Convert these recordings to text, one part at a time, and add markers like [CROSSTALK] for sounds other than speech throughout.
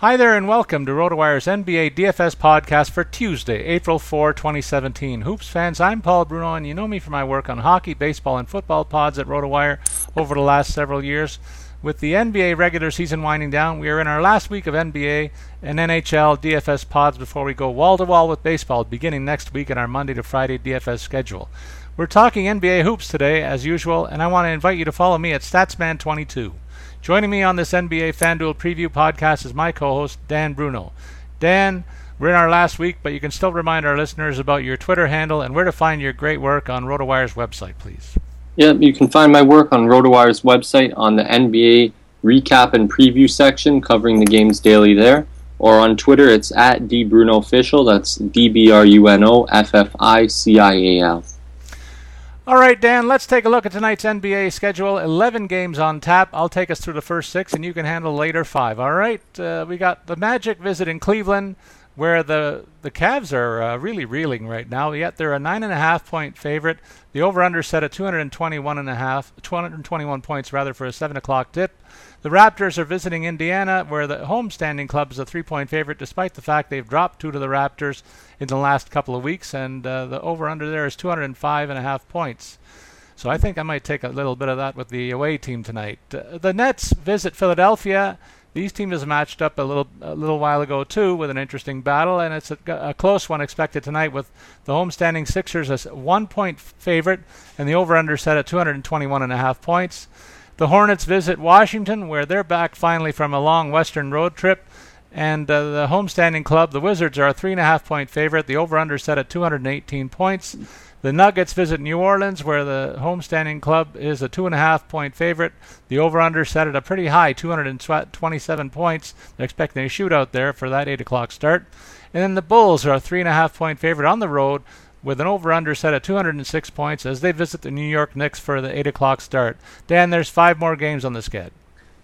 Hi there, and welcome to RotoWire's NBA DFS podcast for Tuesday, April 4, 2017. Hoops fans, I'm Paul Bruno, and you know me from my work on hockey, baseball, and football pods at RotoWire over the last several years. With the NBA regular season winding down, we are in our last week of NBA and NHL DFS pods before we go wall to wall with baseball beginning next week in our Monday to Friday DFS schedule. We're talking NBA hoops today, as usual, and I want to invite you to follow me at Statsman22. Joining me on this NBA FanDuel preview podcast is my co host, Dan Bruno. Dan, we're in our last week, but you can still remind our listeners about your Twitter handle and where to find your great work on RotoWire's website, please. Yeah, you can find my work on RotoWire's website on the NBA recap and preview section, covering the games daily there. Or on Twitter, it's at DBrunoOfficial. That's D B R U N O F F I C I A L. All right, Dan, let's take a look at tonight's NBA schedule. 11 games on tap. I'll take us through the first six, and you can handle later five. All right, uh, we got the Magic visiting Cleveland, where the, the Cavs are uh, really reeling right now, yet they're a 9.5 point favorite. The over under set at 221 and a half, 221 points rather for a 7 o'clock tip. The Raptors are visiting Indiana, where the home-standing club is a three-point favorite, despite the fact they've dropped two to the Raptors in the last couple of weeks, and uh, the over/under there is 205 and a half points. So I think I might take a little bit of that with the away team tonight. Uh, the Nets visit Philadelphia. These teams matched up a little a little while ago too, with an interesting battle, and it's a, a close one expected tonight with the home-standing Sixers as one-point favorite, and the over/under set at 221 and a half points. The Hornets visit Washington, where they're back finally from a long Western road trip. And uh, the homestanding club, the Wizards, are a three and a half point favorite. The over/under set at 218 points. The Nuggets visit New Orleans, where the homestanding club is a two and a half point favorite. The over/under set at a pretty high 227 points. They're expecting a shootout there for that eight o'clock start. And then the Bulls are a three and a half point favorite on the road with an over-under set at 206 points as they visit the New York Knicks for the 8 o'clock start. Dan, there's five more games on the schedule.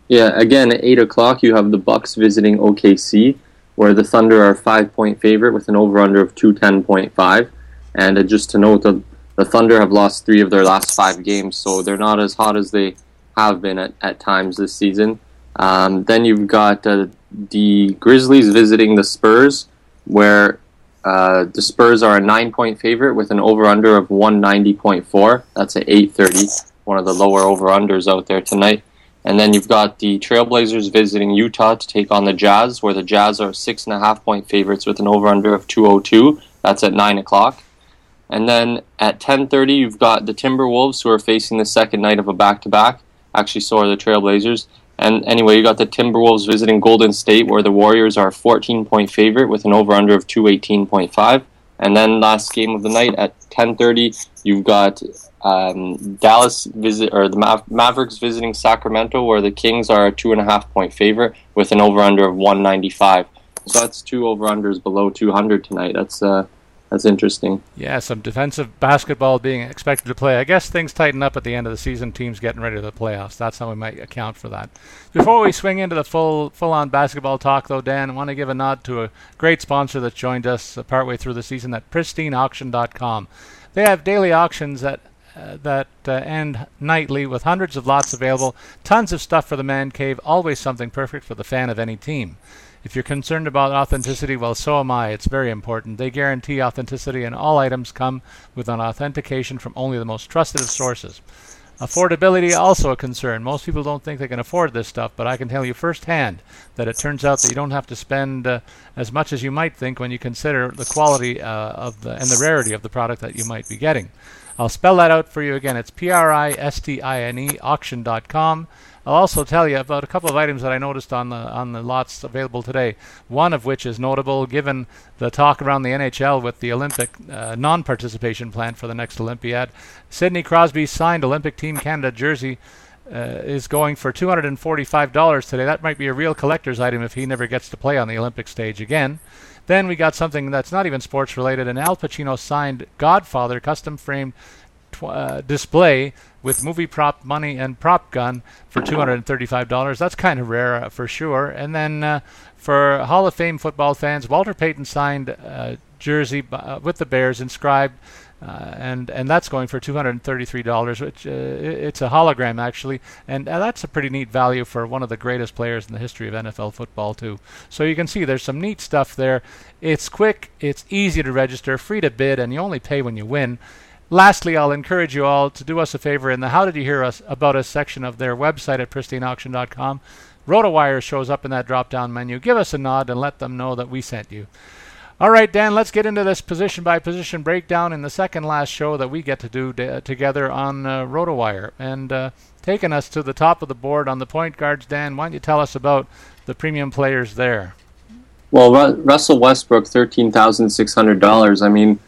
Yeah, again at 8 o'clock you have the Bucks visiting OKC, where the Thunder are five-point favorite with an over-under of 210.5. And uh, just to note, the, the Thunder have lost three of their last five games, so they're not as hot as they have been at, at times this season. Um, then you've got uh, the Grizzlies visiting the Spurs, where uh, the Spurs are a nine point favorite with an over under of 190.4. That's at 8:30, one of the lower over unders out there tonight. And then you've got the Trailblazers visiting Utah to take on the Jazz, where the Jazz are six and a half point favorites with an over under of 202. That's at nine o'clock. And then at 10:30, you've got the Timberwolves who are facing the second night of a back to back. Actually, so are the Trailblazers. And anyway, you got the Timberwolves visiting Golden State, where the Warriors are a 14 point favorite with an over under of 218.5. And then last game of the night at 10:30, you've got um, Dallas visit or the Maver- Mavericks visiting Sacramento, where the Kings are a two and a half point favorite with an over under of 195. So that's two over unders below 200 tonight. That's uh, that's interesting. Yeah, some defensive basketball being expected to play. I guess things tighten up at the end of the season. Teams getting ready for the playoffs. That's how we might account for that. Before we swing into the full full-on basketball talk, though, Dan, I want to give a nod to a great sponsor that joined us partway through the season at PristineAuction.com. They have daily auctions that uh, that uh, end nightly with hundreds of lots available, tons of stuff for the man cave, always something perfect for the fan of any team. If you're concerned about authenticity, well, so am I. It's very important. They guarantee authenticity, and all items come with an authentication from only the most trusted of sources. Affordability also a concern. Most people don't think they can afford this stuff, but I can tell you firsthand that it turns out that you don't have to spend uh, as much as you might think when you consider the quality uh, of the and the rarity of the product that you might be getting. I'll spell that out for you again. It's P R I S T I N E auction.com. I'll also tell you about a couple of items that I noticed on the on the lots available today. One of which is notable, given the talk around the NHL with the Olympic uh, non-participation plan for the next Olympiad. Sidney Crosby's signed Olympic Team Canada jersey. Uh, is going for $245 today. That might be a real collector's item if he never gets to play on the Olympic stage again. Then we got something that's not even sports related an Al Pacino signed Godfather custom framed tw- uh, display with movie prop money and prop gun for $235. That's kind of rare uh, for sure. And then uh, for Hall of Fame football fans, Walter Payton signed a jersey b- uh, with the Bears inscribed. Uh, and and that's going for two hundred and thirty-three dollars, which uh, it's a hologram actually, and uh, that's a pretty neat value for one of the greatest players in the history of NFL football too. So you can see there's some neat stuff there. It's quick, it's easy to register, free to bid, and you only pay when you win. Lastly, I'll encourage you all to do us a favor in the How Did You Hear Us About Us section of their website at pristineauction.com. RotoWire shows up in that drop down menu. Give us a nod and let them know that we sent you. All right, Dan, let's get into this position by position breakdown in the second last show that we get to do d- together on uh, RotoWire. And uh, taking us to the top of the board on the point guards, Dan, why don't you tell us about the premium players there? Well, Ru- Russell Westbrook, thirteen thousand six hundred dollars. I mean,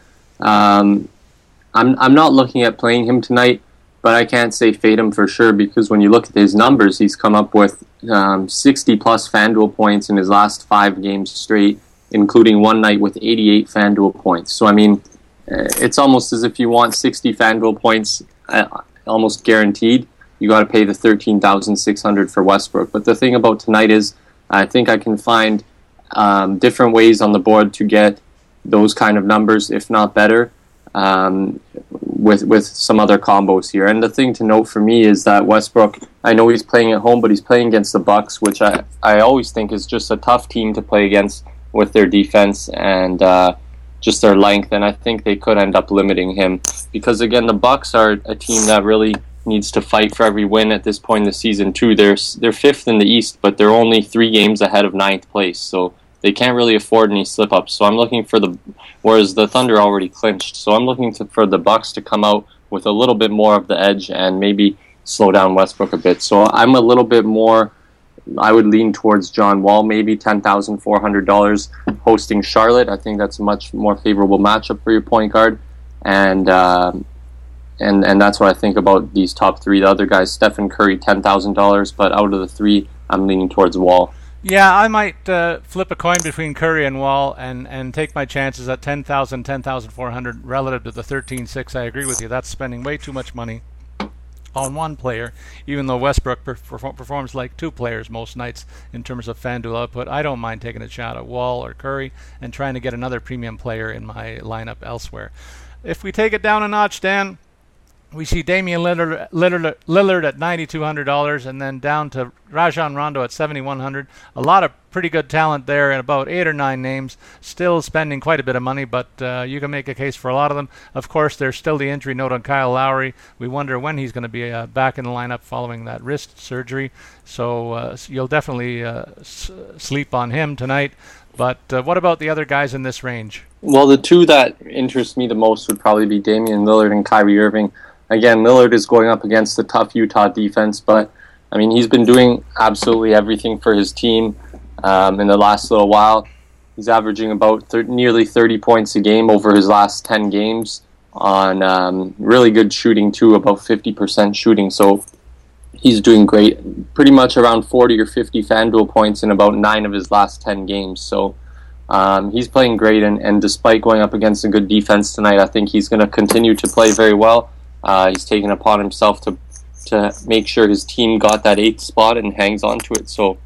um, I'm I'm not looking at playing him tonight, but I can't say fade him for sure because when you look at his numbers, he's come up with um, 60 plus FanDuel points in his last five games straight, including one night with 88 FanDuel points. So I mean, uh, it's almost as if you want 60 FanDuel points, uh, almost guaranteed. You got to pay the 13,600 for Westbrook. But the thing about tonight is, I think I can find um, different ways on the board to get those kind of numbers, if not better um, with with some other combos here. And the thing to note for me is that Westbrook, I know he's playing at home, but he's playing against the Bucks, which I I always think is just a tough team to play against with their defense and uh, just their length. And I think they could end up limiting him because again, the Bucks are a team that really needs to fight for every win at this point in the season too. They're they're fifth in the East, but they're only three games ahead of ninth place. So they can't really afford any slip ups. So I'm looking for the whereas the Thunder already clinched. So I'm looking to, for the Bucks to come out with a little bit more of the edge and maybe slow down Westbrook a bit. So I'm a little bit more. I would lean towards John Wall, maybe ten thousand four hundred dollars hosting Charlotte. I think that's a much more favorable matchup for your point guard, and uh, and and that's what I think about these top three. The other guys, Stephen Curry, ten thousand dollars, but out of the three, I'm leaning towards Wall. Yeah, I might uh, flip a coin between Curry and Wall and, and take my chances at 10,000, 10,400 relative to the 13.6. I agree with you. That's spending way too much money on one player, even though Westbrook perform, performs like two players most nights in terms of FanDuel output. I don't mind taking a shot at Wall or Curry and trying to get another premium player in my lineup elsewhere. If we take it down a notch, Dan, we see Damian Lillard, Lillard, Lillard at $9,200 and then down to Rajon Rondo at 7,100. A lot of pretty good talent there and about eight or nine names. Still spending quite a bit of money, but uh, you can make a case for a lot of them. Of course, there's still the injury note on Kyle Lowry. We wonder when he's going to be uh, back in the lineup following that wrist surgery. So uh, you'll definitely uh, s- sleep on him tonight. But uh, what about the other guys in this range? Well, the two that interest me the most would probably be Damian Lillard and Kyrie Irving. Again, Lillard is going up against the tough Utah defense, but I mean, he's been doing absolutely everything for his team um, in the last little while. He's averaging about thir- nearly 30 points a game over his last 10 games on um, really good shooting, too, about 50% shooting. So he's doing great. Pretty much around 40 or 50 FanDuel points in about nine of his last 10 games. So Um, he's playing great, and, and despite going up against a good defense tonight, I think he's going to continue to play very well. Uh, he's taken upon himself to to make sure his team got that eighth spot and hangs on to it. So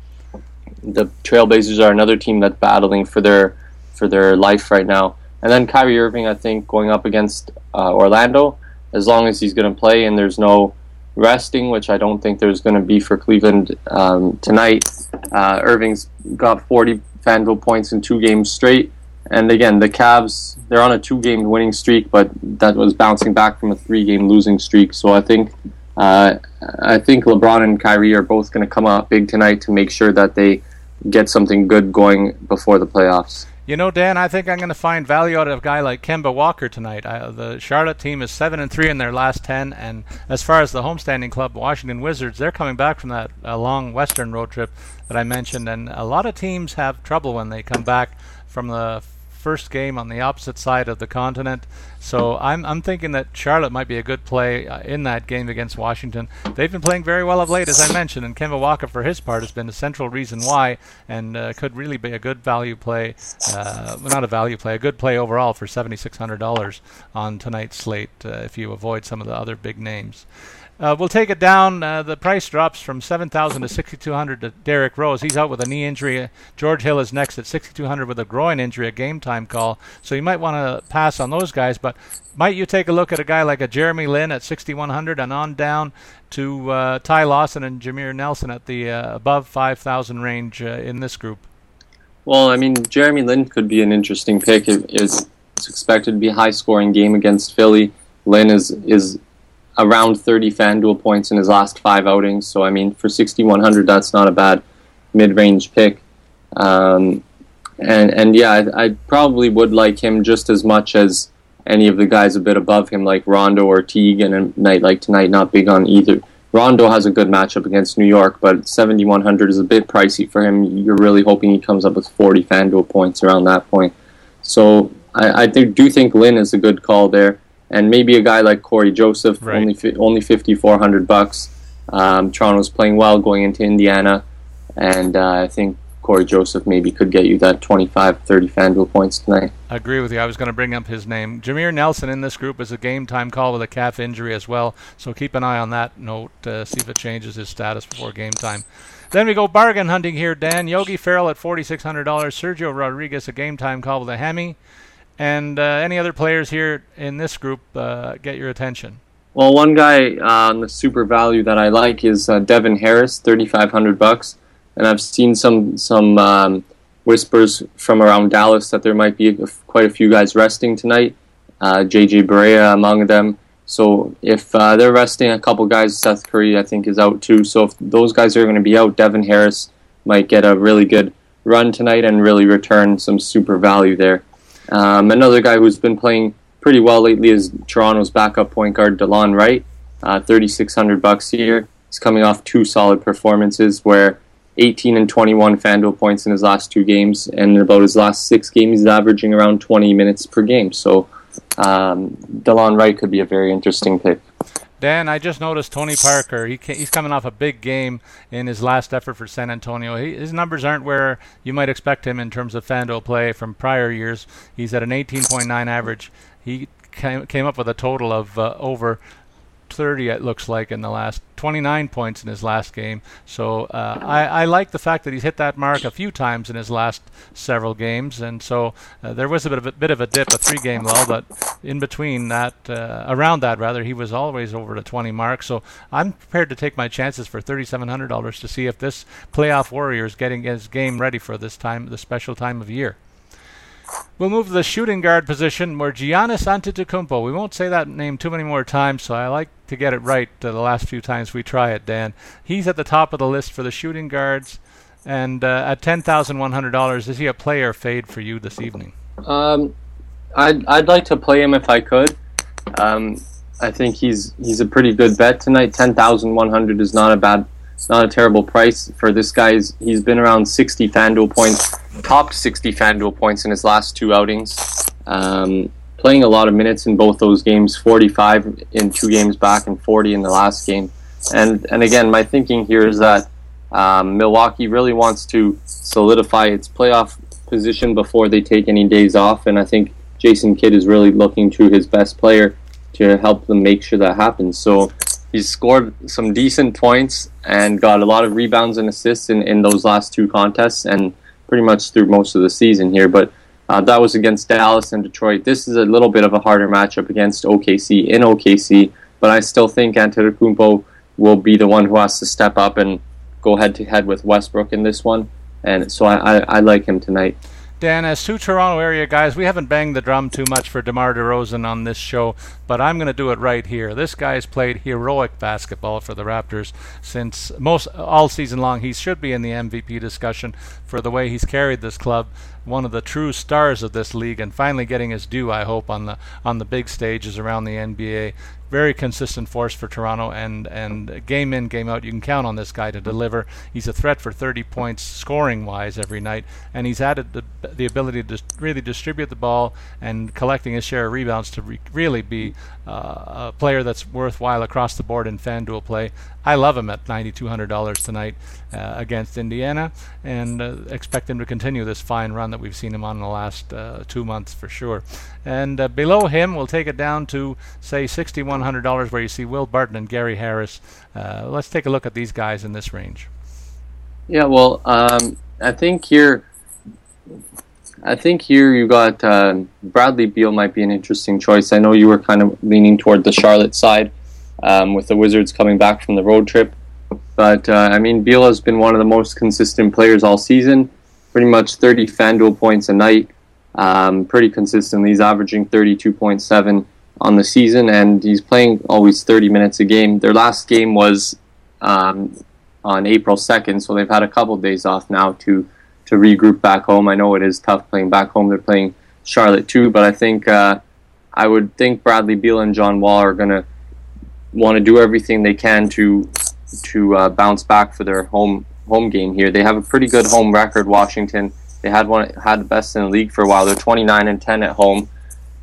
the Trailblazers are another team that's battling for their for their life right now. And then Kyrie Irving, I think, going up against uh, Orlando, as long as he's going to play and there's no resting, which I don't think there's going to be for Cleveland um, tonight. Uh, Irving's got 40 FanDuel points in two games straight. And again, the Cavs, they're on a two game winning streak, but that was bouncing back from a three game losing streak. So I think. Uh, I think LeBron and Kyrie are both going to come out big tonight to make sure that they get something good going before the playoffs. You know, Dan, I think I'm going to find value out of a guy like Kemba Walker tonight. I, the Charlotte team is seven and three in their last ten, and as far as the homestanding club, Washington Wizards, they're coming back from that uh, long Western road trip that I mentioned, and a lot of teams have trouble when they come back from the first game on the opposite side of the continent. So I'm, I'm thinking that Charlotte might be a good play uh, in that game against Washington. They've been playing very well of late, as I mentioned, and Kemba Walker, for his part, has been the central reason why, and uh, could really be a good value play, uh, not a value play, a good play overall for $7,600 on tonight's slate uh, if you avoid some of the other big names. Uh, we'll take it down. Uh, the price drops from 7,000 to 6,200 to Derrick Rose. He's out with a knee injury. George Hill is next at 6,200 with a groin injury, a game time call. So you might want to pass on those guys. But might you take a look at a guy like a Jeremy Lin at 6,100 and on down to uh, Ty Lawson and Jameer Nelson at the uh, above 5,000 range uh, in this group? Well, I mean, Jeremy Lin could be an interesting pick. It's, it's expected to be a high scoring game against Philly. Lin is is around 30 FanDuel points in his last five outings. So, I mean, for 6,100, that's not a bad mid range pick. Um, and, and yeah, I, I, probably would like him just as much as any of the guys a bit above him, like Rondo or Teague, and a night like tonight, not big on either. Rondo has a good matchup against New York, but 7,100 is a bit pricey for him. You're really hoping he comes up with 40 FanDuel points around that point. So I, I do think Lin is a good call there and maybe a guy like Cory Joseph, right. only only fifty four hundred bucks. Um, Toronto's playing well going into Indiana, and uh, I think Cory Joseph maybe could get you that 25, 30 FanDuel points tonight. I agree with you. I was going to bring up his name. Jameer Nelson in this group is a game time call with a calf injury as well, so keep an eye on that note, uh, see if it changes his status before game time. Then we go bargain hunting here, Dan. Yogi Ferrell at $4,600. Sergio Rodriguez, a game time call with a hammy. And uh, any other players here in this group uh, get your attention? Well, one guy on the super value that I like is uh, Devin Harris, thirty five hundred bucks, and I've seen some some um, whispers from around Dallas that there might be quite a few guys resting tonight. JJ uh, Barea among them. So if uh, they're resting a couple guys, Seth Curry I think is out too. So if those guys are going to be out, Devin Harris might get a really good run tonight and really return some super value there. Um, another guy who's been playing pretty well lately is Toronto's backup point guard Delon Wright, uh, 3600 bucks here. He's coming off two solid performances where 18 and 21 FanDuel points in his last two games, and in about his last six games, he's averaging around 20 minutes per game. So um, Delon Wright could be a very interesting pick. Dan, I just noticed Tony Parker. He he's coming off a big game in his last effort for San Antonio. He, his numbers aren't where you might expect him in terms of FanDuel play from prior years. He's at an 18.9 average. He came, came up with a total of uh, over 30 it looks like in the last 29 points in his last game. So uh, I, I, like the fact that he's hit that mark a few times in his last several games. And so uh, there was a bit of a bit of a dip a three game lull but in between that uh, around that rather he was always over the 20 mark. So I'm prepared to take my chances for $3700 to see if this playoff warrior is getting his game ready for this time the special time of year We'll move to the shooting guard position where Giannis Antetokounmpo. We won't say that name too many more times, so I like to get it right uh, the last few times we try it, Dan. He's at the top of the list for the shooting guards, and uh, at ten thousand one hundred dollars, is he a player fade for you this evening? Um, I'd I'd like to play him if I could. Um, I think he's he's a pretty good bet tonight. Ten thousand one hundred is not a bad it's not a terrible price for this guy's. He's been around 60 FanDuel points, top 60 FanDuel points in his last two outings. Um, playing a lot of minutes in both those games, 45 in two games back and 40 in the last game. And and again, my thinking here is that um, Milwaukee really wants to solidify its playoff position before they take any days off, and I think Jason Kidd is really looking to his best player to help them make sure that happens. So he's scored some decent points and got a lot of rebounds and assists in, in those last two contests and pretty much through most of the season here. But uh, that was against Dallas and Detroit. This is a little bit of a harder matchup against OKC in OKC, but I still think Antetokounmpo will be the one who has to step up and go head to head with Westbrook in this one. And so I, I, I like him tonight. Dan, as two Toronto area guys, we haven't banged the drum too much for DeMar DeRozan on this show, but I'm going to do it right here. This guy's played heroic basketball for the Raptors since most all season long. He should be in the MVP discussion for the way he's carried this club one of the true stars of this league and finally getting his due I hope on the on the big stages around the NBA very consistent force for Toronto, and and game in game out, you can count on this guy to deliver. He's a threat for 30 points scoring wise every night, and he's added the the ability to really distribute the ball and collecting his share of rebounds to re- really be uh, a player that's worthwhile across the board in FanDuel play. I love him at $9,200 tonight uh, against Indiana, and uh, expect him to continue this fine run that we've seen him on in the last uh, two months for sure. And uh, below him, we'll take it down to say $6,100, where you see Will Barton and Gary Harris. Uh, let's take a look at these guys in this range. Yeah, well, um, I think here I think here you got uh, Bradley Beal might be an interesting choice. I know you were kind of leaning toward the Charlotte side um, with the Wizards coming back from the road trip, but uh, I mean Beal has been one of the most consistent players all season. Pretty much 30 FanDuel points a night, um, pretty consistently. He's averaging 32.7 on the season, and he's playing always 30 minutes a game. Their last game was um, on April 2nd, so they've had a couple days off now to to regroup back home. I know it is tough playing back home. They're playing Charlotte too, but I think uh, I would think Bradley Beal and John Wall are to want to do everything they can to to uh, bounce back for their home home game here. They have a pretty good home record. Washington they had one had the best in the league for a while. They're 29 and 10 at home.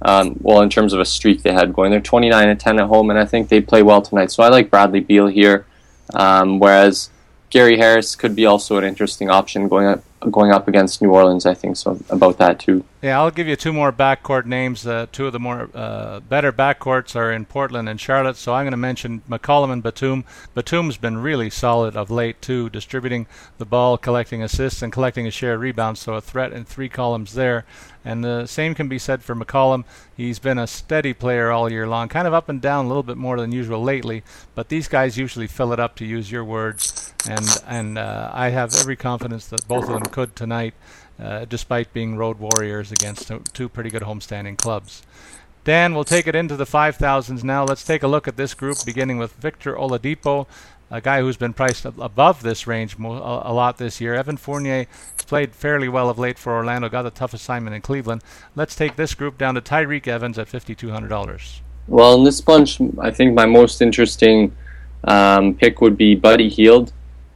Um, well, in terms of a streak they had going, they're 29 and 10 at home, and I think they play well tonight. So I like Bradley Beal here. Um, whereas Gary Harris could be also an interesting option going up going up against New Orleans. I think so about that too. Yeah, I'll give you two more backcourt names. Uh, two of the more uh, better backcourts are in Portland and Charlotte. So I'm going to mention McCollum and Batum. Batum's been really solid of late too, distributing the ball, collecting assists, and collecting a share of rebounds. So a threat in three columns there. And the same can be said for McCollum. He's been a steady player all year long, kind of up and down a little bit more than usual lately. But these guys usually fill it up, to use your words. And and uh, I have every confidence that both of them could tonight, uh, despite being road warriors against two pretty good homestanding clubs. Dan, we'll take it into the 5,000s now. Let's take a look at this group, beginning with Victor Oladipo a guy who's been priced above this range mo- a, lot this year. Evan Fournier has played fairly well of late for Orlando, got a tough assignment in Cleveland. Let's take this group down to Tyreke Evans at $5,200. Well, in this bunch, I think my most interesting um, pick would be Buddy Hield,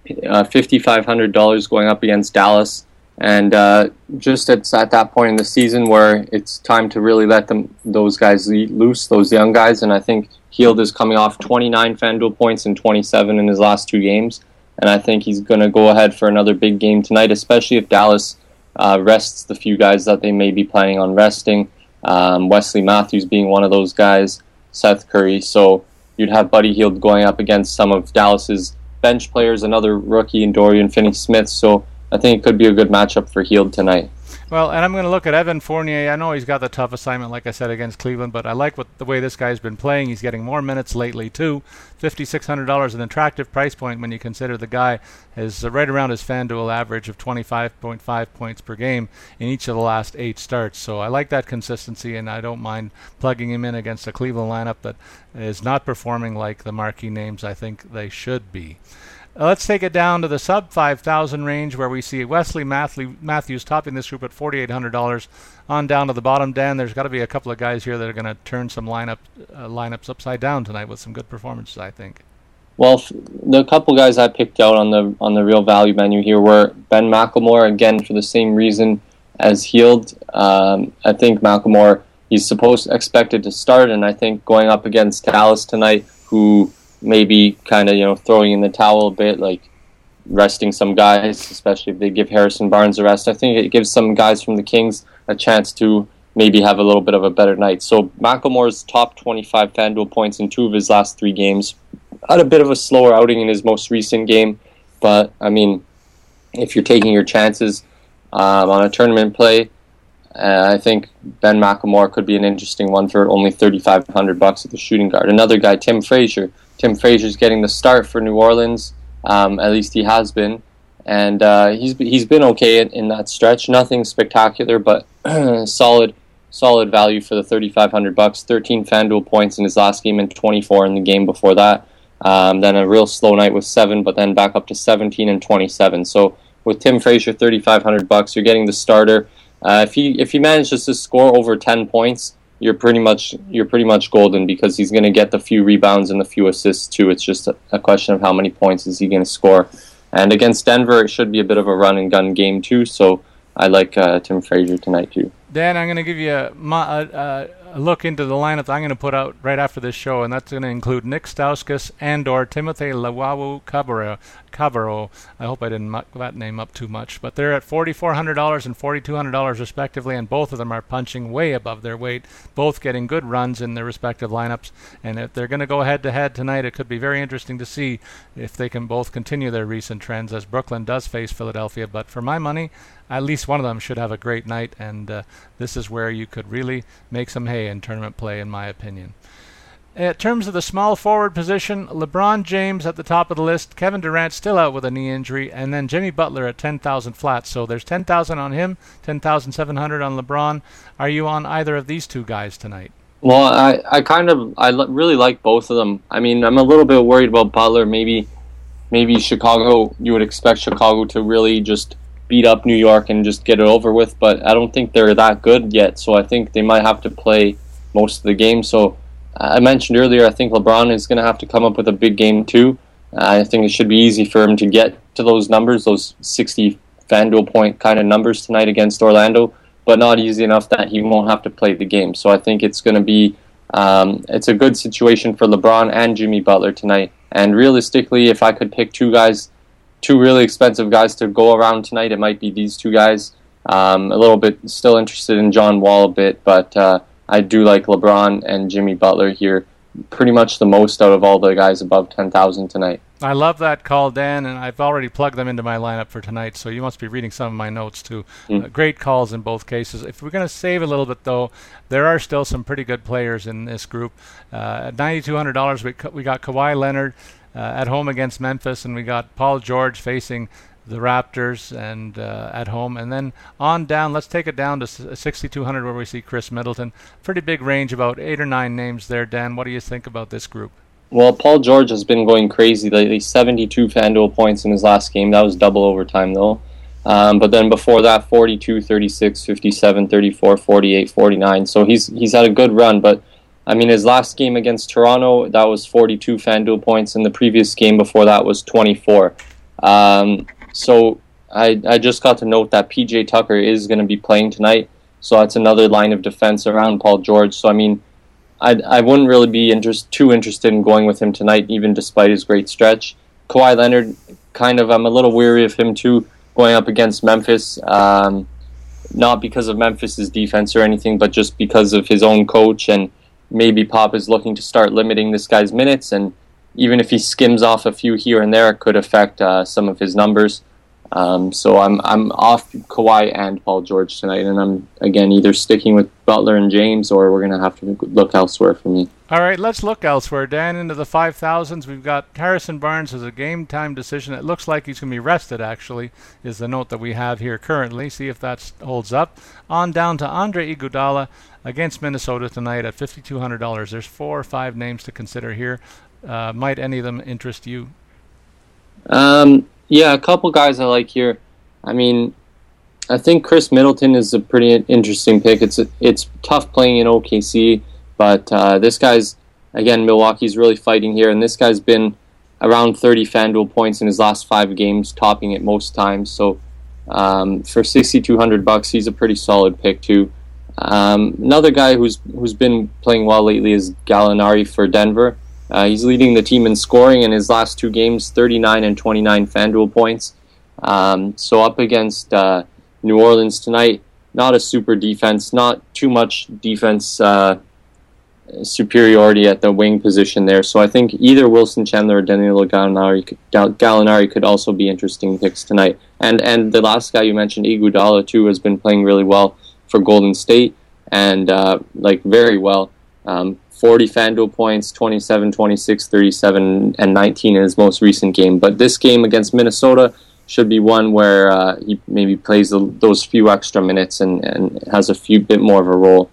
uh, $5,500 going up against Dallas. And uh, just at, at that point in the season where it's time to really let them those guys loose, those young guys, and I think Hield is coming off 29 FanDuel points and 27 in his last two games, and I think he's going to go ahead for another big game tonight, especially if Dallas uh, rests the few guys that they may be planning on resting. Um, Wesley Matthews being one of those guys, Seth Curry. So you'd have Buddy Hield going up against some of Dallas's bench players, another rookie in Dorian Finney-Smith. So I think it could be a good matchup for Hield tonight. Well, and I'm going to look at Evan Fournier. I know he's got the tough assignment, like I said, against Cleveland, but I like what the way this guy's been playing. He's getting more minutes lately too. Fifty-six hundred dollars, an attractive price point when you consider the guy is right around his FanDuel average of 25.5 points per game in each of the last eight starts. So I like that consistency, and I don't mind plugging him in against a Cleveland lineup that is not performing like the marquee names I think they should be. Uh, let's take it down to the sub 5,000 range where we see Wesley Matthews topping this group at $4,800. On down to the bottom, Dan, there's got to be a couple of guys here that are going to turn some lineup uh, lineups upside down tonight with some good performances, I think. Well, the couple guys I picked out on the on the real value menu here were Ben McLemore again for the same reason as Hield. Um, I think McLemore he's supposed expected to start, and I think going up against Dallas tonight, who maybe kind of you know throwing in the towel a bit. Like resting some guys, especially if they give Harrison Barnes a rest. I think it gives some guys from the Kings a chance to maybe have a little bit of a better night. So McLemore's top 25 FanDuel points in two of his last three games. Had a bit of a slower outing in his most recent game, but I mean, if you're taking your chances um, on a tournament play, uh, I think Ben McLemore could be an interesting one for only 3,500 bucks at the shooting guard. Another guy, Tim Frazier. Tim Frazier's getting the start for New Orleans. Um, at least he has been, and uh, he's he's been okay in, in, that stretch. Nothing spectacular, but [CLEARS THROAT] solid solid value for the 3,500 bucks. 13 FanDuel points in his last game and 24 in the game before that. Um, then a real slow night with seven, but then back up to 17 and 27. So with Tim Frazier, 3,500 bucks, you're getting the starter. Uh, if he if he manages to score over 10 points, you're pretty much you're pretty much golden because he's going to get the few rebounds and the few assists too. It's just a, a question of how many points is he going to score. And against Denver, it should be a bit of a run and gun game too. So I like uh, Tim Frazier tonight too. Dan, I'm going to give you a, a, a, look into the lineup I'm going to put out right after this show, and that's going to include Nick Stauskas and or Timothy Luwawu Cabarrot, Cabarrot. I hope I didn't muck that name up too much, but they're at $4,400 and $4,200 respectively, and both of them are punching way above their weight, both getting good runs in their respective lineups. And if they're going to go head to head tonight, it could be very interesting to see if they can both continue their recent trends as Brooklyn does face Philadelphia. But for my money, at least one of them should have a great night, and uh, this is where you could really make some hay in tournament play, in my opinion. In terms of the small forward position, LeBron James at the top of the list, Kevin Durant still out with a knee injury, and then Jimmy Butler at 10,000 flat. So there's 10,000 on him, 10,700 on LeBron. Are you on either of these two guys tonight? Well, I, I kind of I l- really like both of them. I mean, I'm a little bit worried about Butler. Maybe maybe Chicago. You would expect Chicago to really just beat up New York and just get it over with, but I don't think they're that good yet. So I think they might have to play most of the game. So I mentioned earlier, I think LeBron is going to have to come up with a big game too. I think it should be easy for him to get to those numbers, those 60 FanDuel point kind of numbers tonight against Orlando, but not easy enough that he won't have to play the game. So I think it's going to be um, it's a good situation for LeBron and Jimmy Butler tonight. And realistically, if I could pick two guys, two really expensive guys to go around tonight, it might be these two guys. Um, a little bit still interested in John Wall a bit, but uh, I do like LeBron and Jimmy Butler here pretty much the most out of all the guys above 10,000 tonight. I love that call, Dan, and I've already plugged them into my lineup for tonight, so you must be reading some of my notes too. Mm. Uh, great calls in both cases. If we're going to save a little bit, though, there are still some pretty good players in this group. Uh, at $9,200, we, we got Kawhi Leonard uh, at home against Memphis, and we got Paul George facing the Raptors and uh, at home, and then on down. Let's take it down to 6,200 where we see Khris Middleton. Pretty big range, about eight or nine names there. Dan, what do you think about this group? Well, Paul George has been going crazy lately. 72 FanDuel points in his last game. That was double overtime though. Um, but then before that, 42, 36, 57, 34, 48, 49. So he's he's had a good run. But I mean, his last game against Toronto, that was 42 FanDuel points, and the previous game before that was 24. Um, so I, I just got to note that PJ Tucker is going to be playing tonight. So that's another line of defense around Paul George. So I mean, I I wouldn't really be interest, too interested in going with him tonight, even despite his great stretch. Kawhi Leonard, kind of, I'm a little weary of him too, going up against Memphis. Um, not because of Memphis's defense or anything, but just because of his own coach and maybe Pop is looking to start limiting this guy's minutes and even if he skims off a few here and there, it could affect uh, some of his numbers. Um, so I'm I'm off Kawhi and Paul George tonight, and I'm again either sticking with Butler and James, or we're gonna have to look elsewhere for me. All right, let's look elsewhere. Dan, into the five thousands, we've got Harrison Barnes as a game time decision. It looks like he's gonna be rested. Actually, is the note that we have here currently. See if that holds up. On down to Andre Iguodala against Minnesota tonight at $5,200. There's four or five names to consider here. Uh, might any of them interest you? Um, yeah, a couple guys I like here. I mean, I think Khris Middleton is a pretty interesting pick. It's it's tough playing in OKC, but uh, this guy's again Milwaukee's really fighting here, and this guy's been around 30 FanDuel points in his last five games, topping it most times. So um, for 6,200 bucks, he's a pretty solid pick too. Um, another guy who's who's been playing well lately is Gallinari for Denver. Uh, he's leading the team in scoring in his last two games, 39 and 29 FanDuel points. Um, so up against uh, New Orleans tonight, not a super defense, not too much defense uh, superiority at the wing position there. So I think either Wilson Chandler or Danilo Gallinari could, Gallinari could also be interesting picks tonight. And and the last guy you mentioned, Iguodala too, has been playing really well for Golden State and uh, like very well. Um, 40 FanDuel points, 27, 26, 37, and 19 in his most recent game. But this game against Minnesota should be one where uh, he maybe plays those few extra minutes and, and has a few bit more of a role.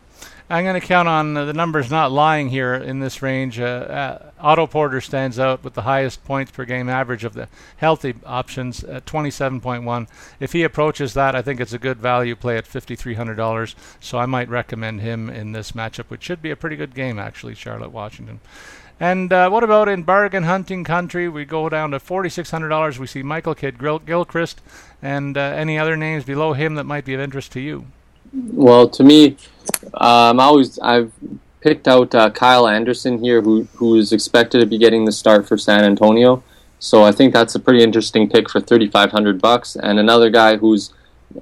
I'm going to count on the numbers not lying here in this range. Uh, uh, Otto Porter stands out with the highest points per game average of the healthy options at 27.1. If he approaches that, I think it's a good value play at $5,300. So I might recommend him in this matchup, which should be a pretty good game, actually, Charlotte Washington. And uh, what about in bargain hunting country? We go down to $4,600. We see Michael Kidd Gilchrist and uh, any other names below him that might be of interest to you. Well, to me, um, I always I've picked out uh, Kyle Anderson here, who who is expected to be getting the start for San Antonio. So I think that's a pretty interesting pick for thirty five hundred bucks. And another guy who's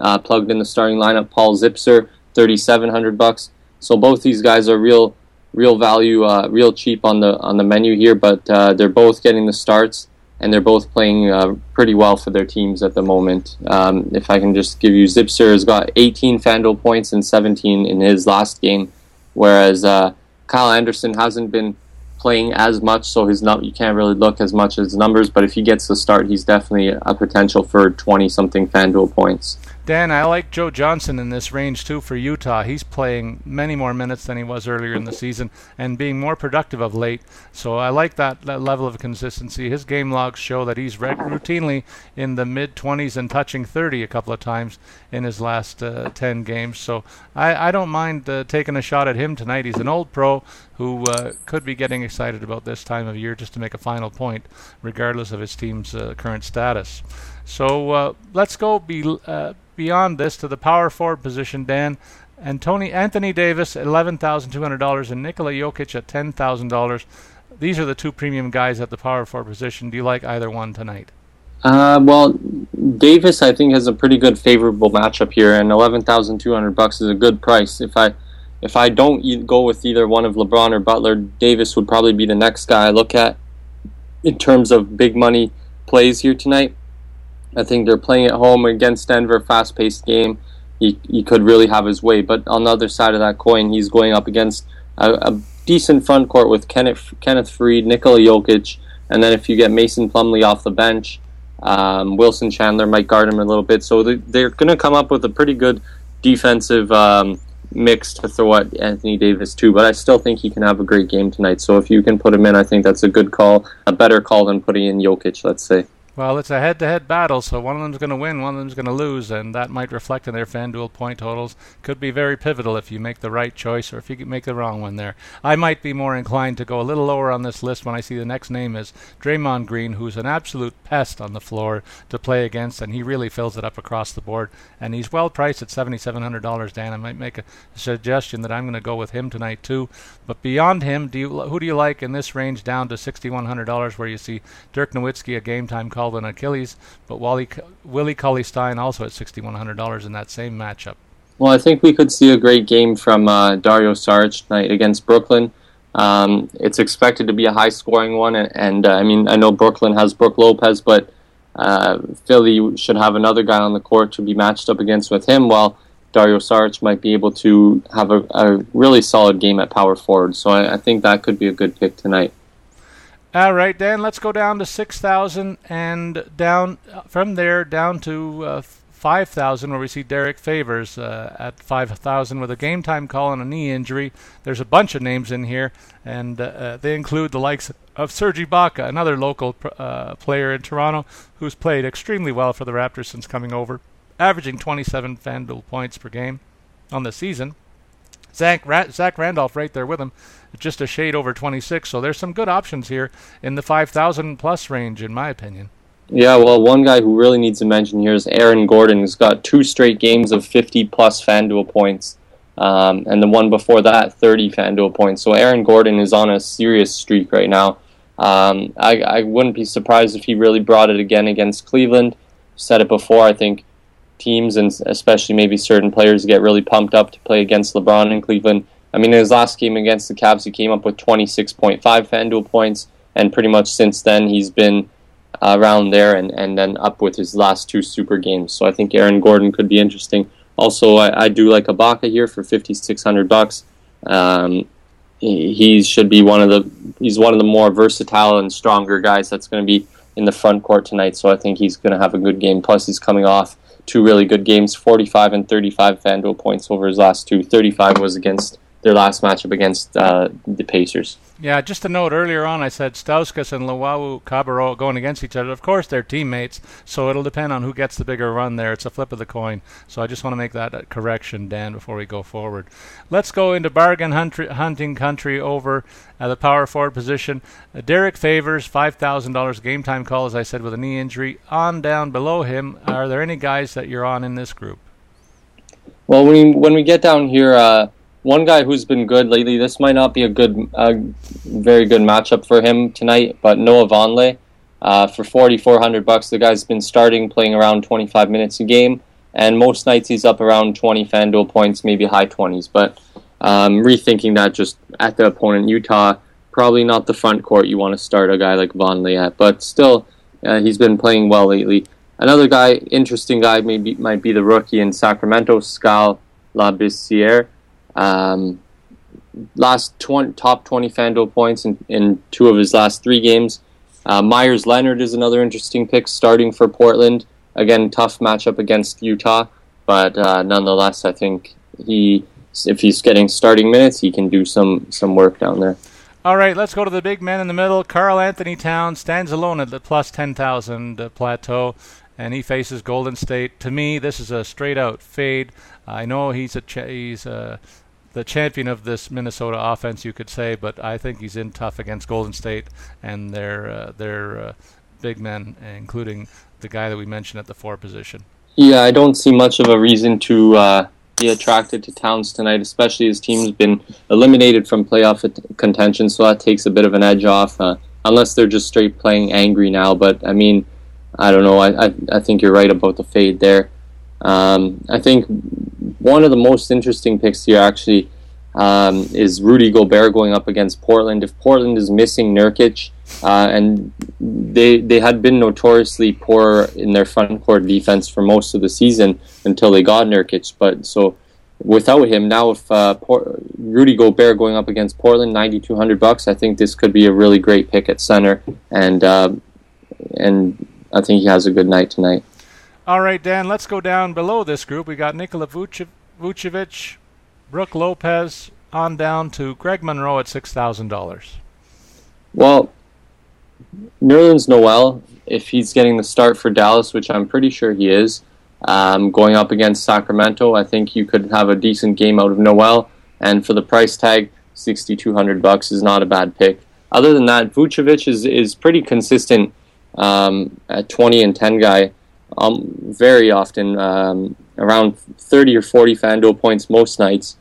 uh, plugged in the starting lineup, Paul Zipser, thirty seven hundred bucks. So both these guys are real real value, uh, real cheap on the on the menu here, but uh, they're both getting the starts and they're both playing uh, pretty well for their teams at the moment. Um, if I can just give you, Zipser has got 18 FanDuel points and 17 in his last game, whereas uh, Kyle Anderson hasn't been playing as much, so his num- you can't really look as much at his numbers. But if he gets the start, he's definitely a potential for 20 something FanDuel points. Dan, I like Joe Johnson in this range too for Utah. He's playing many more minutes than he was earlier in the season and being more productive of late. So I like that, that level of consistency. His game logs show that he's reg- routinely in the mid 20s and touching 30 a couple of times in his last uh, 10 games. So I, I don't mind uh, taking a shot at him tonight. He's an old pro who uh, could be getting excited about this time of year just to make a final point, regardless of his team's uh, current status. So uh, let's go be, uh, beyond this to the power forward position, Dan. And Tony Anthony Davis, hundred dollars, and Nikola Jokic at ten thousand dollars. These are the two premium guys at the power forward position. Do you like either one tonight? Uh, well, Davis, I think, has a pretty good favorable matchup here, and eleven thousand two hundred bucks is a good price. If I if I don't go with either one of LeBron or Butler, Davis would probably be the next guy I look at in terms of big money plays here tonight. I think they're playing at home against Denver, fast paced game. He, he could really have his way. But on the other side of that coin, he's going up against a, a decent front court with Kenneth, Kenneth Faried, Nikola Jokic, and then if you get Mason Plumlee off the bench, um, Wilson Chandler might guard him a little bit. So they, are going to come up with a pretty good defensive um, mix to throw at Anthony Davis too. But I still think he can have a great game tonight. So if you can put him in, I think that's a good call, a better call than putting in Jokic, let's say. Well, it's a head-to-head battle, so one of them's going to win, one of them's going to lose, and that might reflect in their FanDuel point totals. Could be very pivotal if you make the right choice or if you make the wrong one there. I might be more inclined to go a little lower on this list when I see the next name is Draymond Green, who's an absolute pest on the floor to play against, and he really fills it up across the board. And he's well priced at $7,700. Dan, I might make a suggestion that I'm going to go with him tonight too. But beyond him, do you, who do you like in this range down to $6,100, where you see Dirk Nowitzki, a game-time call? Than Achilles, but Wally, Willie Cauley Stein also at $6,100 in that same matchup. Well, I think we could see a great game from uh, Dario Saric tonight against Brooklyn. Um, it's expected to be a high scoring one, and, and uh, I mean, I know Brooklyn has Brook Lopez, but uh, Philly should have another guy on the court to be matched up against with him, while Dario Saric might be able to have a, a really solid game at power forward. So I, I think that could be a good pick tonight. All right, Dan, let's go down to 6,000 and down uh, from there down to uh, 5,000 where we see Derrick Favors uh, at 5,000 with a game time call and a knee injury. There's a bunch of names in here, and uh, uh they include the likes of Sergi Ibaka, another local uh, player in Toronto who's played extremely well for the Raptors since coming over, averaging 27 FanDuel points per game on the season. Zach, Ra- Zach Randolph right there with him, just a shade over 26. So there's some good options here in the 5,000 plus range, in my opinion. Yeah, well, one guy who really needs to mention here is Aaron Gordon, who's got two straight games of 50 plus FanDuel points. Um, and the one before that, 30 FanDuel points. So Aaron Gordon is on a serious streak right now. Um, I, I wouldn't be surprised if he really brought it again against Cleveland. Said it before. I think teams and especially maybe certain players get really pumped up to play against LeBron in Cleveland. I mean, in his last game against the Cavs, he came up with 26.5 FanDuel points, and pretty much since then he's been around there and, and then up with his last two super games. So I think Aaron Gordon could be interesting. Also, I, I do like Ibaka here for 5,600 bucks. Um, he, he should be one of the he's one of the more versatile and stronger guys that's going to be in the front court tonight. So I think he's going to have a good game. Plus, he's coming off two really good games 45 and 35 FanDuel points over his last two. 35 was against their last matchup against uh, the Pacers. Yeah, just a note earlier on, I said Stauskas and Luwawu Cabarrot going against each other. Of course, they're teammates, so it'll depend on who gets the bigger run there. It's a flip of the coin. So I just want to make that correction, Dan, before we go forward. Let's go into bargain hunting country over at the power forward position. Uh, Derrick Favors, $5,000 game time call, as I said, with a knee injury. On down below him, are there any guys that you're on in this group? Well, when we, when we get down here, uh, one guy who's been good lately. This might not be a good, very good matchup for him tonight, but Noah Vonleh uh, for forty four hundred bucks. The guy's been starting, playing around twenty five minutes a game, and most nights he's up around twenty FanDuel points, maybe high twenties. But um, rethinking that, just at the opponent, Utah, probably not the front court you want to start a guy like Vonleh at, but still, uh, he's been playing well lately. Another guy, interesting guy, maybe might be the rookie in Sacramento, Skal Labissiere. Um, last 20, top 20 FanDuel points in, in two of his last three games. Uh, Meyers Leonard is another interesting pick starting for Portland. Again, tough matchup against Utah, but uh, nonetheless, I think he, if he's getting starting minutes, he can do some some work down there. All right, let's go to the big man in the middle. Karl-Anthony Towns stands alone at the plus 10,000 uh, plateau, and he faces Golden State. To me, this is a straight out fade. I know he's a ch- he's a the champion of this Minnesota offense, you could say, but I think he's in tough against Golden State and their uh, their uh, big men, including the guy that we mentioned at the four position. Yeah, I don't see much of a reason to uh, be attracted to Towns tonight, especially his team's been eliminated from playoff contention, so that takes a bit of an edge off. Uh, unless they're just straight playing angry now, but I mean, I don't know. I, I, I think you're right about the fade there. Um, I think one of the most interesting picks here actually um, is Rudy Gobert going up against Portland. If Portland is missing Nurkic, uh, and they they had been notoriously poor in their front court defense for most of the season until they got Nurkic. But so without him now, if uh, Rudy Gobert going up against Portland, ninety two hundred bucks, I think this could be a really great pick at center, and uh, and I think he has a good night tonight. All right, Dan, let's go down below this group. We got Nikola Vucevic, Brook Lopez, on down to Greg Monroe at $6,000. Well, Nerlens Noel, if he's getting the start for Dallas, which I'm pretty sure he is, um, going up against Sacramento, I think you could have a decent game out of Noel. And for the price tag, 6,200 bucks is not a bad pick. Other than that, Vucevic is, is pretty consistent um, at 20 and 10 guy um, very often, um, around 30 or 40 FanDuel points most nights.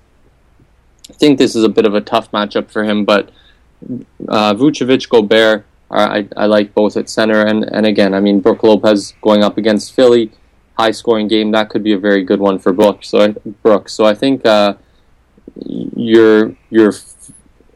I think this is a bit of a tough matchup for him, but uh, Vucevic, Gobert, are, I, I like both at center. And, and again, I mean, Brook Lopez going up against Philly, high scoring game, that could be a very good one for Brook. So, I, Brook. So I think uh, your, your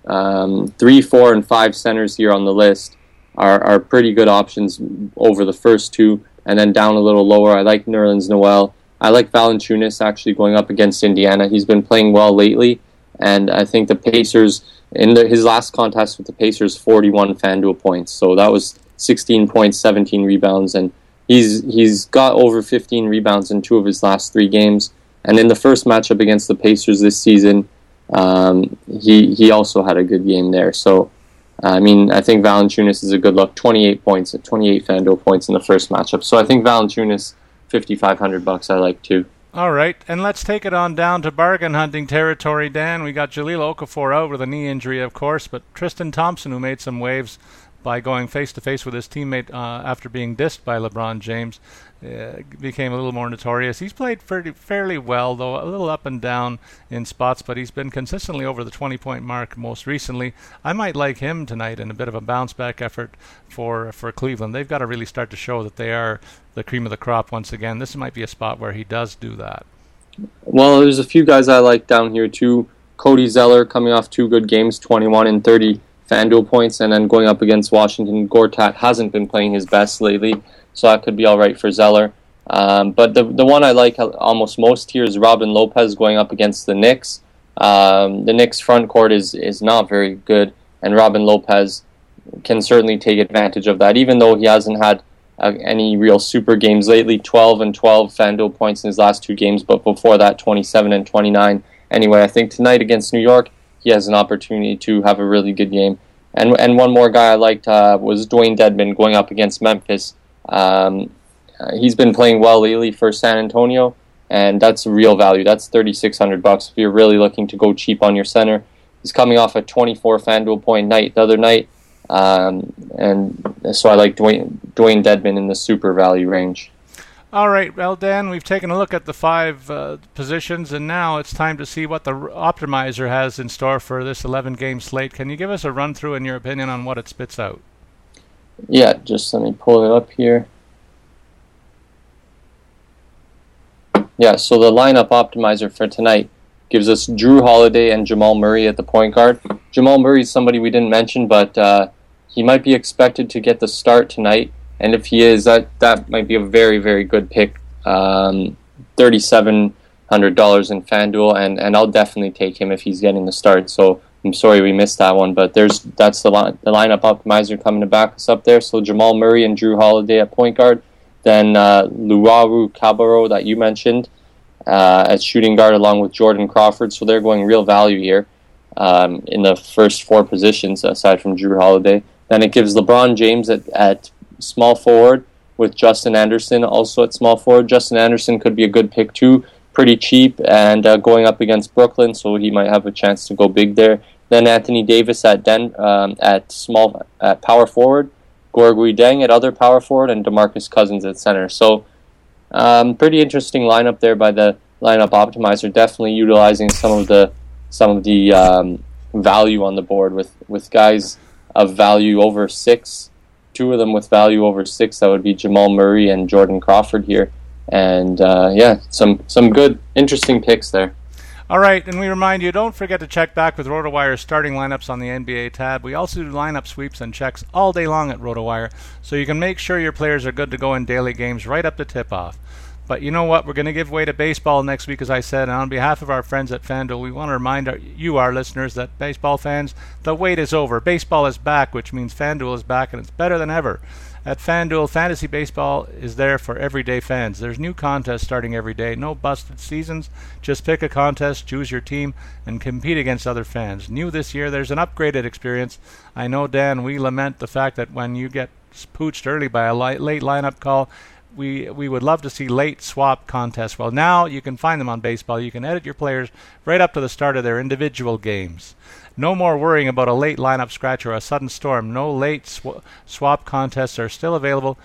um, three, four, and five centers here on the list are, are pretty good options over the first two and then down a little lower. I like Nerlens Noel. I like Valanciunas actually going up against Indiana. He's been playing well lately, and I think the Pacers in the, his last contest with the Pacers, 41 FanDuel points. So that was 16 points, 17 rebounds, and he's he's got over 15 rebounds in two of his last three games. And in the first matchup against the Pacers this season, um, he he also had a good game there. So I mean, I think Valanciunas is a good look. 28 points, 28 FanDuel points in the first matchup. So I think Valanciunas, 5,500 bucks, I like too. All right, and let's take it on down to bargain hunting territory, Dan. We got Jahlil Okafor out with a knee injury, of course, but Tristan Thompson, who made some waves by going face to face with his teammate uh, after being dissed by LeBron James. Uh, became a little more notorious. He's played fairly, fairly well, though a little up and down in spots, but he's been consistently over the 20 point mark most recently. I might like him tonight in a bit of a bounce back effort for, for Cleveland. They've got to really start to show that they are the cream of the crop once again. This might be a spot where he does do that. Well, there's a few guys I like down here too. Cody Zeller coming off two good games, 21 and 30 FanDuel points, and then going up against Washington. Gortat hasn't been playing his best lately so that could be all right for Zeller. Um, but the the one I like almost most here is Robin Lopez going up against the Knicks. Um, the Knicks front court is is not very good, and Robin Lopez can certainly take advantage of that. Even though he hasn't had uh, any real super games lately, 12 and 12 FanDuel points in his last two games, but before that, 27 and 29. Anyway, I think tonight against New York, he has an opportunity to have a really good game. And and one more guy I liked uh, was Dewayne Dedmon going up against Memphis. Um, uh, he's been playing well lately for San Antonio, and that's real value. That's thirty six hundred bucks if you're really looking to go cheap on your center. He's coming off a twenty four FanDuel point night the other night, um, and so I like Dwayne Dewayne Dedmon in the super value range. All right, well, Dan, we've taken a look at the five uh, positions, and now it's time to see what the optimizer has in store for this 11 game slate. Can you give us a run through, in your opinion, on what it spits out? Yeah, just let me pull it up here. Yeah, so the lineup optimizer for tonight gives us Jrue Holiday and Jamal Murray at the point guard. Jamal Murray is somebody we didn't mention, but uh, he might be expected to get the start tonight. And if he is, that that might be a very very good pick. Um, Thirty-seven hundred dollars in FanDuel, and and I'll definitely take him if he's getting the start. So I'm sorry we missed that one, but there's that's the line, the lineup optimizer coming to back us up there. So Jamal Murray and Jrue Holiday at point guard, then uh, Luwawu Cabarrot that you mentioned uh, at shooting guard, along with Jordan Crawford. So they're going real value here um, in the first four positions aside from Jrue Holiday. Then it gives LeBron James at, at small forward with Justin Anderson also at small forward. Justin Anderson could be a good pick too pretty cheap and uh, going up against Brooklyn, so he might have a chance to go big there. Then Anthony Davis at Den um, at small at power forward, Gorgui Dieng at other power forward, and Demarcus Cousins at center. So um, pretty interesting lineup there by the lineup optimizer. Definitely utilizing some of the some of the um, value on the board with with guys of value over six. Two of them with value over six. That would be Jamal Murray and Jordan Crawford here and uh, yeah, some some good, interesting picks there. All right, and we remind you, don't forget to check back with RotoWire starting lineups on the NBA tab. We also do lineup sweeps and checks all day long at RotoWire, so you can make sure your players are good to go in daily games right up to tip-off. But you know what? We're going to give way to baseball next week, as I said. And on behalf of our friends at FanDuel, we want to remind our, you, our listeners, that baseball fans, the wait is over. Baseball is back, which means FanDuel is back, and it's better than ever. At FanDuel, Fantasy Baseball is there for everyday fans. There's new contests starting every day. No busted seasons. Just pick a contest, choose your team, and compete against other fans. New this year, there's an upgraded experience. I know, Dan, we lament the fact that when you get pooched early by a late lineup call, we we would love to see late swap contests. Well, now you can find them on baseball. You can edit your players right up to the start of their individual games. No more worrying about a late lineup scratch or a sudden storm. No late sw- swap contests are still available.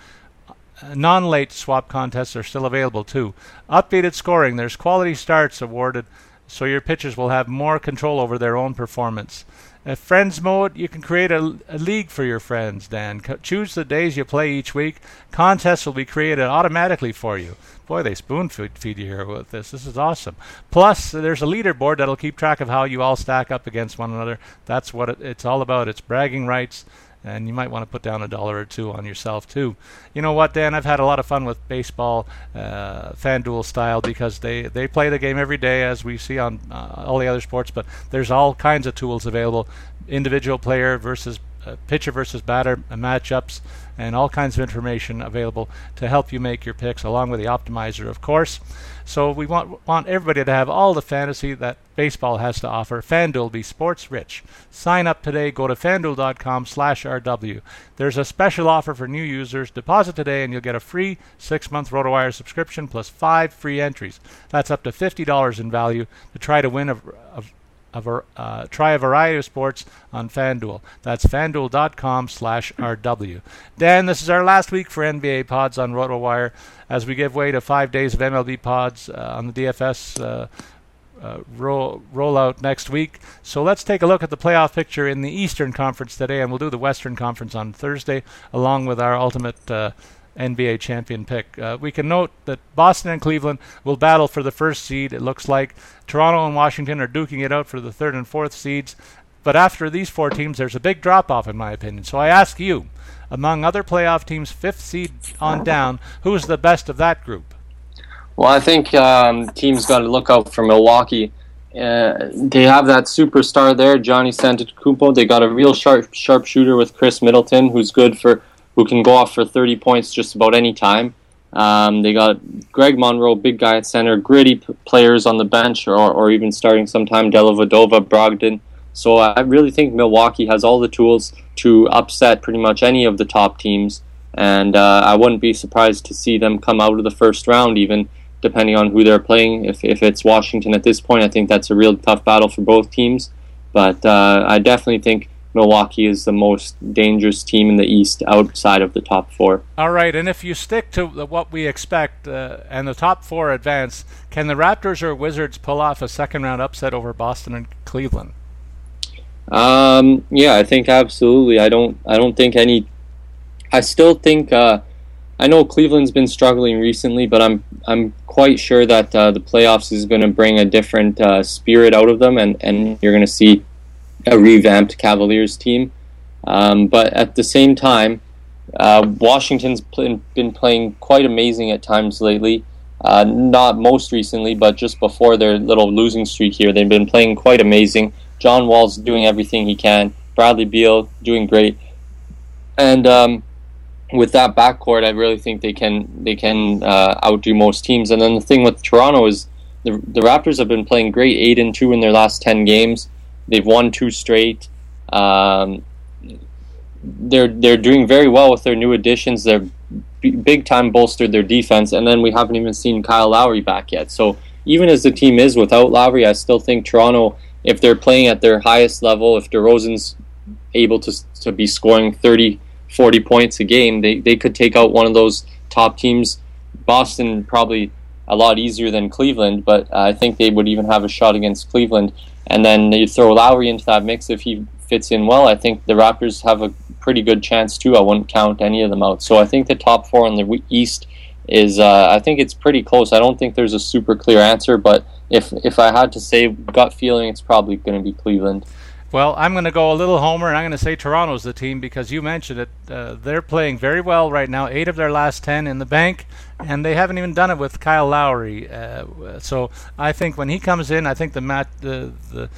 Uh, non late swap contests are still available too. Updated scoring. There's quality starts awarded so your pitchers will have more control over their own performance. At Friends Mode, you can create a, a league for your friends, Dan. Co- choose the days you play each week. Contests will be created automatically for you. Boy, they spoon feed you here with this. This is awesome. Plus, there's a leaderboard that'll keep track of how you all stack up against one another. That's what it, it's all about. It's bragging rights and you might want to put down a dollar or two on yourself too. You know what, Dan? I've had a lot of fun with baseball, uh, FanDuel style, because they they play the game every day as we see on uh, all the other sports. But there's all kinds of tools available: individual player versus pitcher versus batter uh, matchups, and all kinds of information available to help you make your picks, along with the optimizer, of course. So we want want everybody to have all the fantasy that baseball has to offer. FanDuel be sports rich. Sign up today. Go to fanduel.com/rw. There's a special offer for new users. Deposit today, and you'll get a free six-month RotoWire subscription plus five free entries. That's up to fifty dollars in value to try to win a, a a, uh, try a variety of sports on FanDuel. That's fanduel.com slash RW. Dan, this is our last week for NBA pods on RotoWire as we give way to five days of MLB pods uh, on the DFS uh, uh, next week. So let's take a look at the playoff picture in the Eastern Conference today, and we'll do the Western Conference on Thursday, along with our ultimate uh, NBA champion pick. Uh, we can note that Boston and Cleveland will battle for the first seed. It looks like Toronto and Washington are duking it out for the third and fourth seeds. But after these four teams, there's a big drop off, in my opinion. So I ask you, among other playoff teams, fifth seed on down, who is the best of that group? Well, I think um, teams got to look out for Milwaukee. Uh, they have that superstar there, Giannis Antetokounmpo. They got a real sharp sharpshooter with Khris Middleton, who's good for who can go off for 30 points just about any time. Um, they got Greg Monroe, big guy at center, gritty p- players on the bench, or, or even starting sometime Dellavedova, Brogdon. So I really think Milwaukee has all the tools to upset pretty much any of the top teams, and uh, I wouldn't be surprised to see them come out of the first round, even depending on who they're playing. If, if it's Washington at this point, I think that's a real tough battle for both teams. But uh, I definitely think Milwaukee is the most dangerous team in the East outside of the top four. All right, and if you stick to what we expect uh, and the top four advance, can the Raptors or Wizards pull off a second round upset over Boston and Cleveland? Um, yeah, I think absolutely. I don't. I don't think any. I still think. Uh, I know Cleveland's been struggling recently, but I'm I'm quite sure that uh, the playoffs is going to bring a different uh, spirit out of them, and, and you're going to see a revamped Cavaliers team. Um, but at the same time, uh, Washington's pl- been playing quite amazing at times lately. Uh, not most recently, but just before their little losing streak here, they've been playing quite amazing. John Wall's doing everything he can. Bradley Beal doing great, and um, with that backcourt, I really think they can they can uh, outdo most teams. And then the thing with Toronto is the the Raptors have been playing great, eight and two in their last ten games. They've won two straight. Um, they're they're doing very well with their new additions. They're b- big time bolstered their defense, and then we haven't even seen Kyle Lowry back yet. So even as the team is without Lowry, I still think Toronto, if they're playing at their highest level, if DeRozan's able to to be scoring 30, 40 points a game, they they could take out one of those top teams. Boston probably a lot easier than Cleveland, but I think they would even have a shot against Cleveland. And then you throw Lowry into that mix if he fits in well. I think the Raptors have a pretty good chance too. I wouldn't count any of them out. So I think the top four in the East is. Uh, I think it's pretty close. I don't think there's a super clear answer, but if if I had to say gut feeling, it's probably going to be Cleveland. Well, I'm going to go a little homer, and I'm going to say Toronto's the team because you mentioned it. Uh, they're playing very well right now. Eight of their last ten in the bank, and they haven't even done it with Kyle Lowry. Uh, so I think when he comes in, I think the mat the the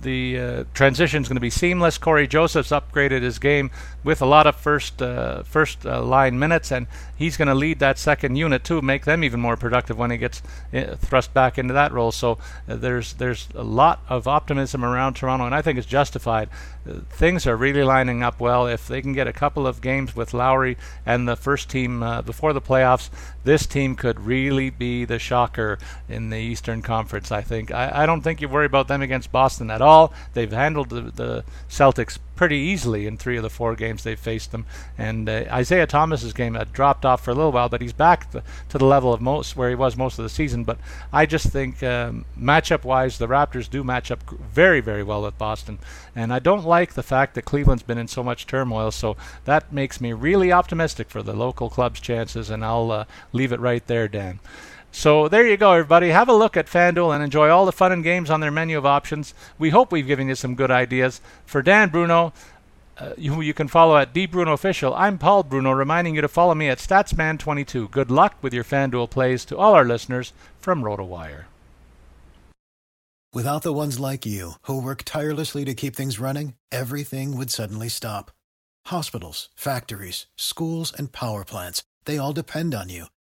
the uh, transition is going to be seamless. Cory Joseph's upgraded his game with a lot of first uh, first uh, line minutes, and he's going to lead that second unit too, make them even more productive when he gets uh, thrust back into that role. So uh, there's there's a lot of optimism around Toronto, and I think it's justified. Uh, things are really lining up well. If they can get a couple of games with Lowry and the first team before the playoffs, this team could really be the shocker in the Eastern Conference. I think. I, I don't think you worry about them against Boston at all. They've handled the, the Celtics pretty easily in three of the four games they've faced them. And uh, Isaiah Thomas's game had dropped off for a little while, but he's back to, to the level of most where he was most of the season. But I just think um, matchup-wise, the Raptors do match up very, very well with Boston. And I don't like the fact that Cleveland's been in so much turmoil, so that makes me really optimistic for the local club's chances. And I'll uh, leave it right there, Dan. So there you go, everybody. Have a look at FanDuel and enjoy all the fun and games on their menu of options. We hope we've given you some good ideas. For Dan Bruno, uh, who you can follow at DBrunoOfficial, I'm Paul Bruno, reminding you to follow me at StatsMan22. Good luck with your FanDuel plays to all our listeners from RotoWire. Without the ones like you, who work tirelessly to keep things running, everything would suddenly stop. Hospitals, factories, schools, and power plants, they all depend on you.